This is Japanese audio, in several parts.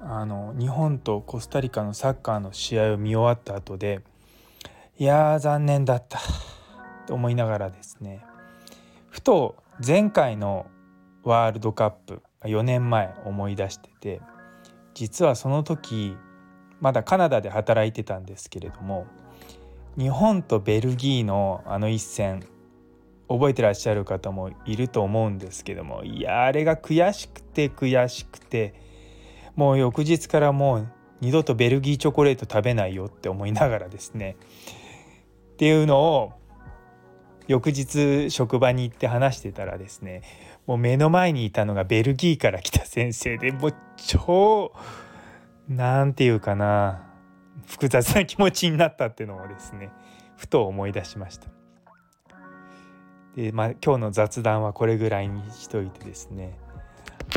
あの日本とコスタリカのサッカーの試合を見終わった後でいやー残念だった。と思いながらですねふと前回のワールドカップ4年前思い出してて実はその時まだカナダで働いてたんですけれども日本とベルギーのあの一戦覚えてらっしゃる方もいると思うんですけどもいやあれが悔しくて悔しくてもう翌日からもう二度とベルギーチョコレート食べないよって思いながらですねっていうのを翌日職場に行って話してたらですねもう目の前にいたのがベルギーから来た先生でもう超何て言うかな複雑な気持ちになったっていうのをですねふと思い出しました。でまあ今日の雑談はこれぐらいにしといてですね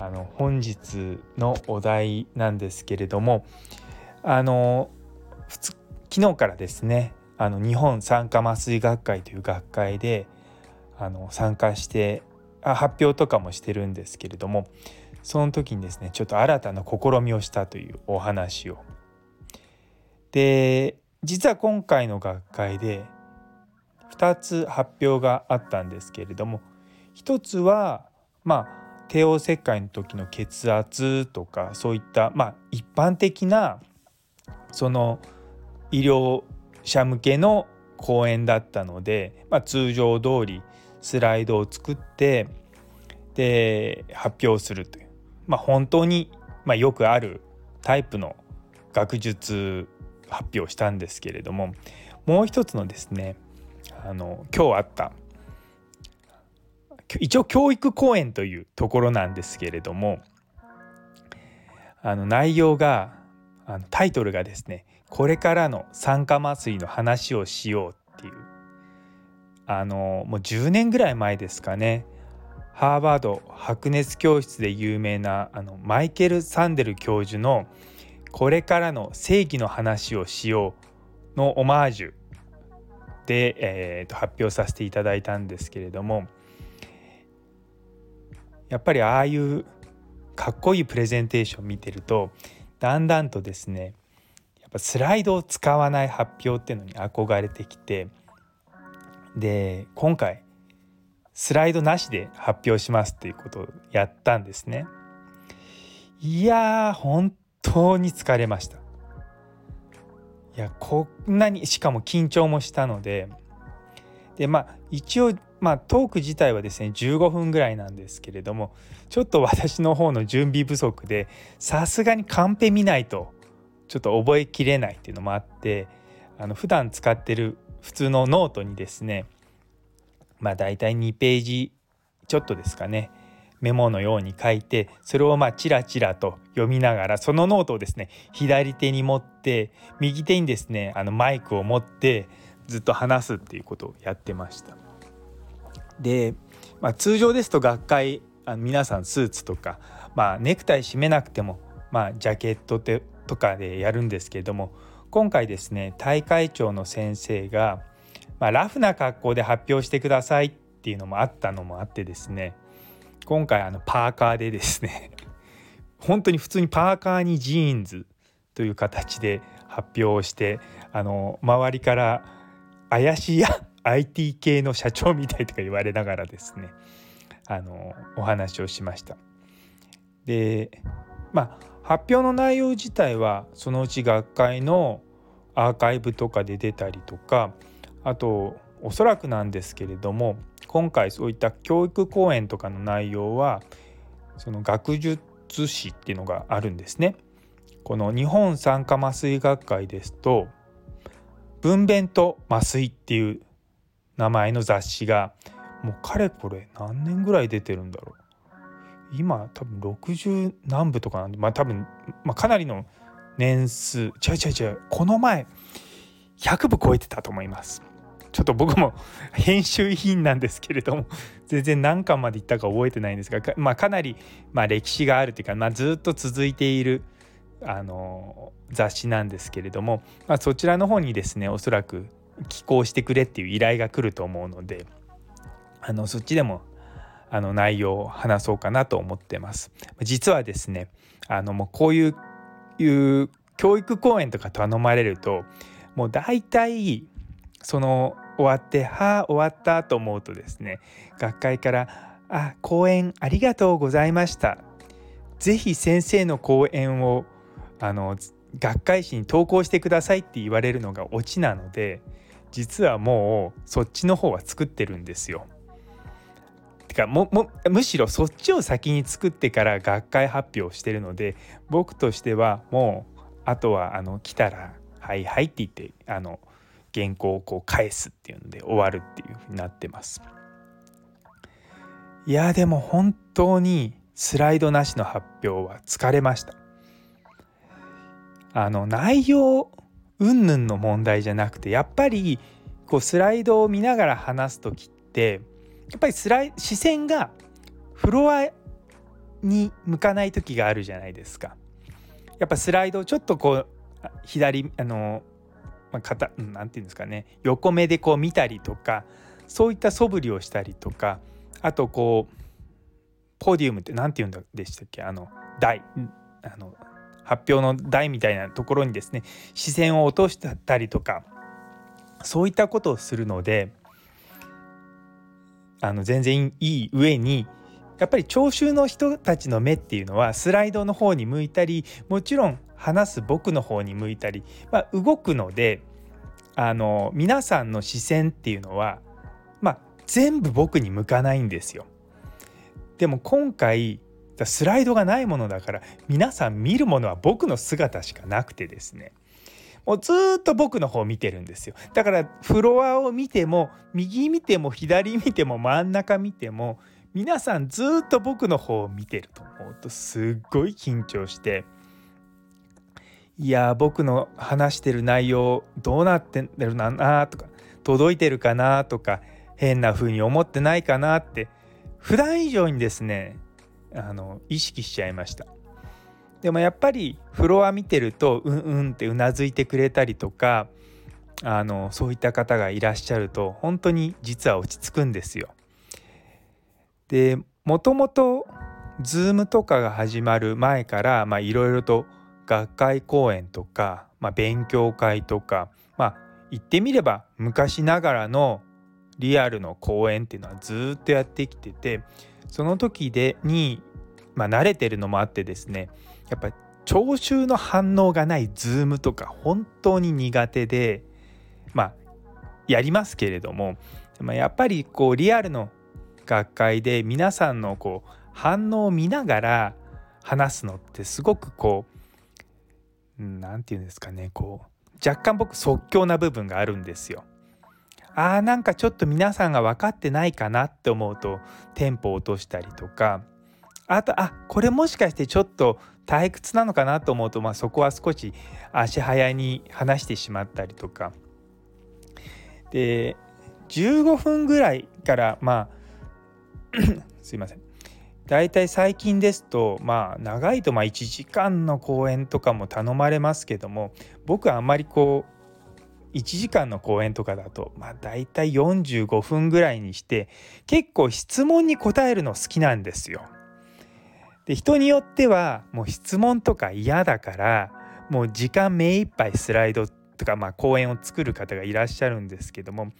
あの本日のお題なんですけれどもあの昨日からですねあの日本酸化麻酔学会という学会であの参加してあ発表とかもしてるんですけれどもその時にですねちょっと新たな試みをしたというお話を。で実は今回の学会で2つ発表があったんですけれども1つはまあ帝王切開の時の血圧とかそういったまあ一般的なその医療者向けの講演だったので、まあ、通常通りスライドを作ってで発表するという、まあ、本当に、まあ、よくあるタイプの学術発表したんですけれどももう一つのですねあの今日あった一応教育講演というところなんですけれどもあの内容があのタイトルがですね「これからの酸化麻酔の話をしよう」っていう。あのもう10年ぐらい前ですかね。ハーバード白熱教室で有名なあのマイケル・サンデル教授の「これからの正義の話をしよう」のオマージュで、えー、と発表させていただいたんですけれどもやっぱりああいうかっこいいプレゼンテーション見てるとだんだんとですねやっぱスライドを使わない発表っていうのに憧れてきてで今回スライドなしで発表しますっていうことをやったんですね。いや本当に疲れました。いやこんなにしかも緊張もしたのででまあ一応まあトーク自体はですね15分ぐらいなんですけれどもちょっと私の方の準備不足でさすがにカンペ見ないとちょっと覚えきれないっていうのもあってあの普段使ってる普通のノートにですねまあ大体2ページちょっとですかねメモのように書いてそれをまあチラチラと読みながらそのノートをですね左手に持って右手にですねあのマイクを持ってずっと話すっていうことをやってました。で、まあ、通常ですと学会あの皆さんスーツとか、まあ、ネクタイ締めなくても、まあ、ジャケットとかでやるんですけれども今回ですね大会長の先生が、まあ、ラフな格好で発表してくださいっていうのもあったのもあってですね今回あのパーカーでですね 本当に普通にパーカーにジーンズという形で発表をしてあの周りから怪しいや IT 系の社長みたいとか言われながらですねあのお話をしました。でまあ発表の内容自体はそのうち学会のアーカイブとかで出たりとかあとおそらくなんですけれども今回そういった教育講演とかの内容はその学術誌っていうのがあるんですね。この日本酸化麻酔学会ですと分娩と麻酔っていう名前の雑誌がもうかれこれ何年ぐらい出てるんだろう。今多分60何部とかなんでまあ多分、まあ、かなりの年数違う違う違うこの前100部超えてたと思います。ちょっと僕も 編集員なんですけれども全然何巻までいったか覚えてないんですがか,、まあ、かなりまあ歴史があるというか、まあ、ずっと続いているあの雑誌なんですけれども、まあ、そちらの方にですねおそらく寄稿してくれっていう依頼が来ると思うのであのそっちでもあの内容を話そうかなと思ってます。実はですねあのもうこういういう教育講演とか頼まれるともう大体その終わって「はあ終わった」と思うとですね学会から「あ講演ありがとうございました」「是非先生の講演をあの学会誌に投稿してください」って言われるのがオチなので実はもうそっちの方は作ってるんですよ。てかももむしろそっちを先に作ってから学会発表してるので僕としてはもうあとはあの来たら「はいはい」って言ってあの原稿をこう返すっていうので終わるっていうふうになってます。いやでも本当にスライドなしの発表は疲れました。あの内容云々の問題じゃなくてやっぱりこうスライドを見ながら話す時ってやっぱりスライ視線がフロアに向かない時があるじゃないですか。やっぱスライドをちょっとこう左あの、まあ、肩なんていうんですかね。横目でこう見たりとかそういった素振りをしたりとかあとこうポディウムって何て言うんでしたっけ？あの台。あの発表の台みたいなところにですね視線を落としたりとかそういったことをするのであの全然いい上にやっぱり聴衆の人たちの目っていうのはスライドの方に向いたりもちろん話す僕の方に向いたり、まあ、動くのであの皆さんの視線っていうのは、まあ、全部僕に向かないんですよ。でも今回スライドがないものだから皆さん見るものは僕の姿しかなくてですね。もうずっと僕の方を見てるんですよ。だからフロアを見ても右見ても左見ても真ん中見ても皆さんずっと僕の方を見てると思うとすっごい緊張して。いや僕の話してる内容どうなってんだろうなとか届いてるかなとか変な風に思ってないかなって普段以上にですねあの意識しちゃいました。でもやっぱりフロア見てるとうんうんってうなずいてくれたりとかあのそういった方がいらっしゃると本当に実は落ち着くんですよ。でもともと Zoom とかが始まる前からいろいろと学会講演とか、まあ、勉強会とかまあ言ってみれば昔ながらのリアルの講演っていうのはずっとやってきててその時でに、まあ、慣れてるのもあってですねやっぱ聴衆の反応がない Zoom とか本当に苦手でまあやりますけれどもでもやっぱりこうリアルの学会で皆さんのこう反応を見ながら話すのってすごくこう何て言うんですかねこう若干僕即興な部分があるんですよ。あーなんかちょっと皆さんが分かってないかなって思うとテンポを落としたりとか。あとあこれもしかしてちょっと退屈なのかなと思うと、まあ、そこは少し足早に話してしまったりとか。で15分ぐらいからまあ すいません。だいたい最近ですとまあ長いとまあ1時間の講演とかも頼まれますけども僕はあんまりこう1時間の講演とかだとまあ大体45分ぐらいにして結構質問に答えるの好きなんですよ。で人によってはもう質問とか嫌だからもう時間目いっぱいスライドとかまあ講演を作る方がいらっしゃるんですけども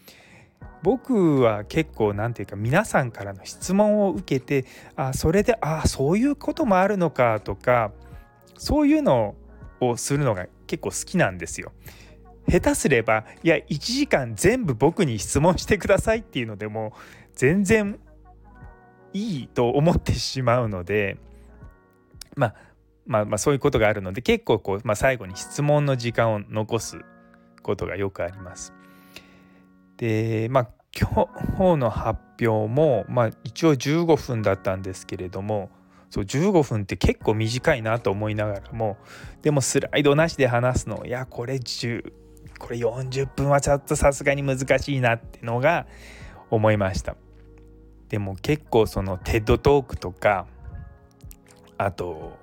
僕は結構何て言うか皆さんからの質問を受けてあそれであそういうこともあるのかとかそういうのをするのが結構好きなんですよ。下手すればいや1時間全部僕に質問してくださいっていうのでも全然いいと思ってしまうので、まあ、まあまあそういうことがあるので結構こう、まあ、最後に質問の時間を残すことがよくあります。でまあ今日の発表も、まあ、一応15分だったんですけれどもそう15分って結構短いなと思いながらもでもスライドなしで話すのいやこれ10これ40分はちょっとさすがに難しいなってのが思いました。でも結構そのテッドトークとかあと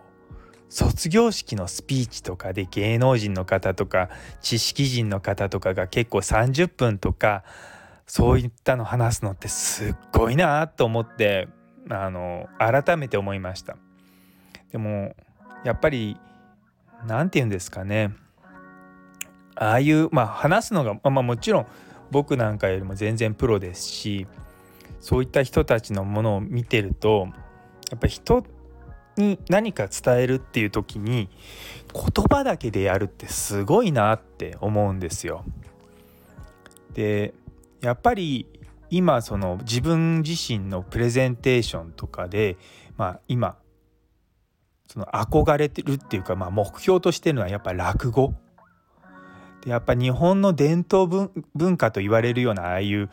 卒業式のスピーチとかで芸能人の方とか知識人の方とかが結構30分とかそういったの話すのってすっごいなと思ってあの改めて思いました。でもやっぱり何て言うんですかね。ああいうまあ話すのが、まあ、もちろん僕なんかよりも全然プロですしそういった人たちのものを見てるとやっぱり人に何か伝えるっていう時に言葉だけでやるってすごいなって思うんですよ。でやっぱり今その自分自身のプレゼンテーションとかでまあ今その憧れてるっていうか、まあ、目標としてるのはやっぱ落語でやっぱ日本の伝統文化と言われるようなああいう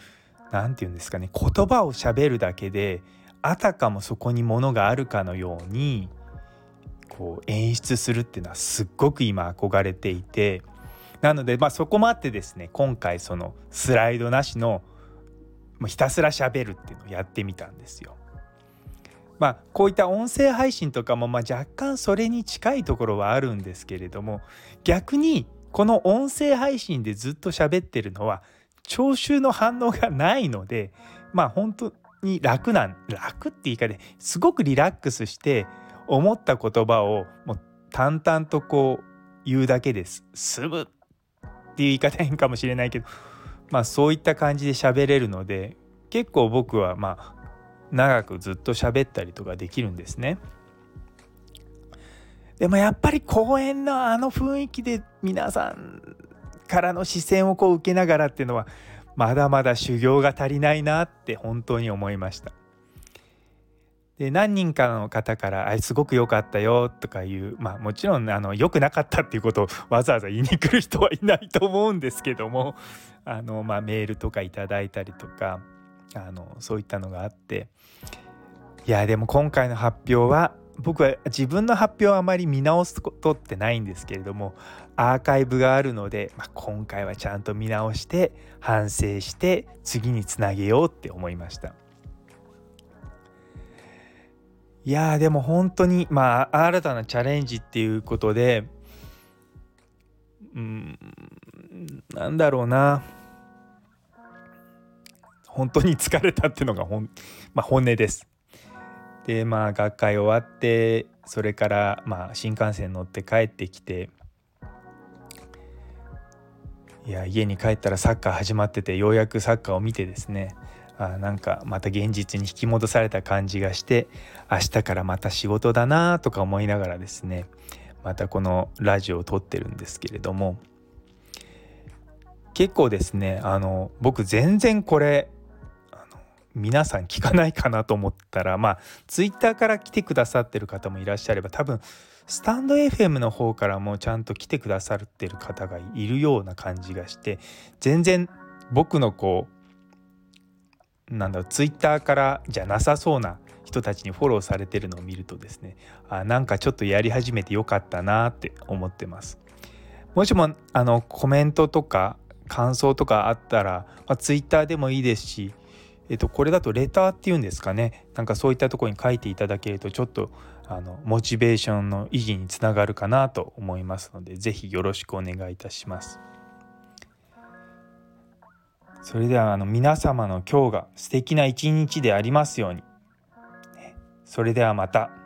何て言うんですかね言葉をしゃべるだけであたかもそこにものがあるかのようにこう演出するっていうのはすっごく今憧れていてなのでまあそこもあってですね今回そのスライドなしのもうひたすらしゃべるっていうのをやってみたんですよ。まあこういった音声配信とかもま若干それに近いところはあるんですけれども逆にこの音声配信でずっと喋ってるのは聴衆の反応がないのでまあ本当に楽なん楽って言い方ですごくリラックスして思った言葉をもう淡々とこう言うだけです済むっていう言い方変かもしれないけどまあそういった感じで喋れるので結構僕はまあ長くずっと喋ったりとかできるんですね。でもやっぱり公園のあの雰囲気で皆さんからの視線をこう受けながらっていうのはまだまだ修行が足りないなって本当に思いました。で何人かの方から「あれすごく良かったよ」とかいうまあもちろんあの良くなかったっていうことをわざわざ言いに来る人はいないと思うんですけども あの、まあ、メールとかいただいたりとかあのそういったのがあっていやでも今回の発表は僕は自分の発表はあまり見直すことってないんですけれどもアーカイブがあるので、まあ、今回はちゃんと見直して反省して次につなげようって思いましたいやでも本当にまあ新たなチャレンジっていうことでうんなんだろうな本当に疲れたっていうのが本,、まあ、本音です。でまあ学会終わってそれからまあ新幹線乗って帰ってきていや家に帰ったらサッカー始まっててようやくサッカーを見てですねあなんかまた現実に引き戻された感じがして明日からまた仕事だなとか思いながらですねまたこのラジオを撮ってるんですけれども結構ですねあの僕全然これ皆さん聞かないかなと思ったらまあツイッターから来てくださってる方もいらっしゃれば多分スタンド FM の方からもちゃんと来てくださってる方がいるような感じがして全然僕のこうなんだろうツイッターからじゃなさそうな人たちにフォローされてるのを見るとですねあなんかちょっとやり始めてよかったなって思ってます。もしもあのコメントとか感想とかあったら、まあ、ツイッターでもいいですしえっと、これだとレターっていうんですかねなんかそういったとこに書いていただけるとちょっとあのモチベーションの維持につながるかなと思いますので是非よろしくお願いいたします。それではあの皆様の今日が素敵な一日でありますように。それではまた。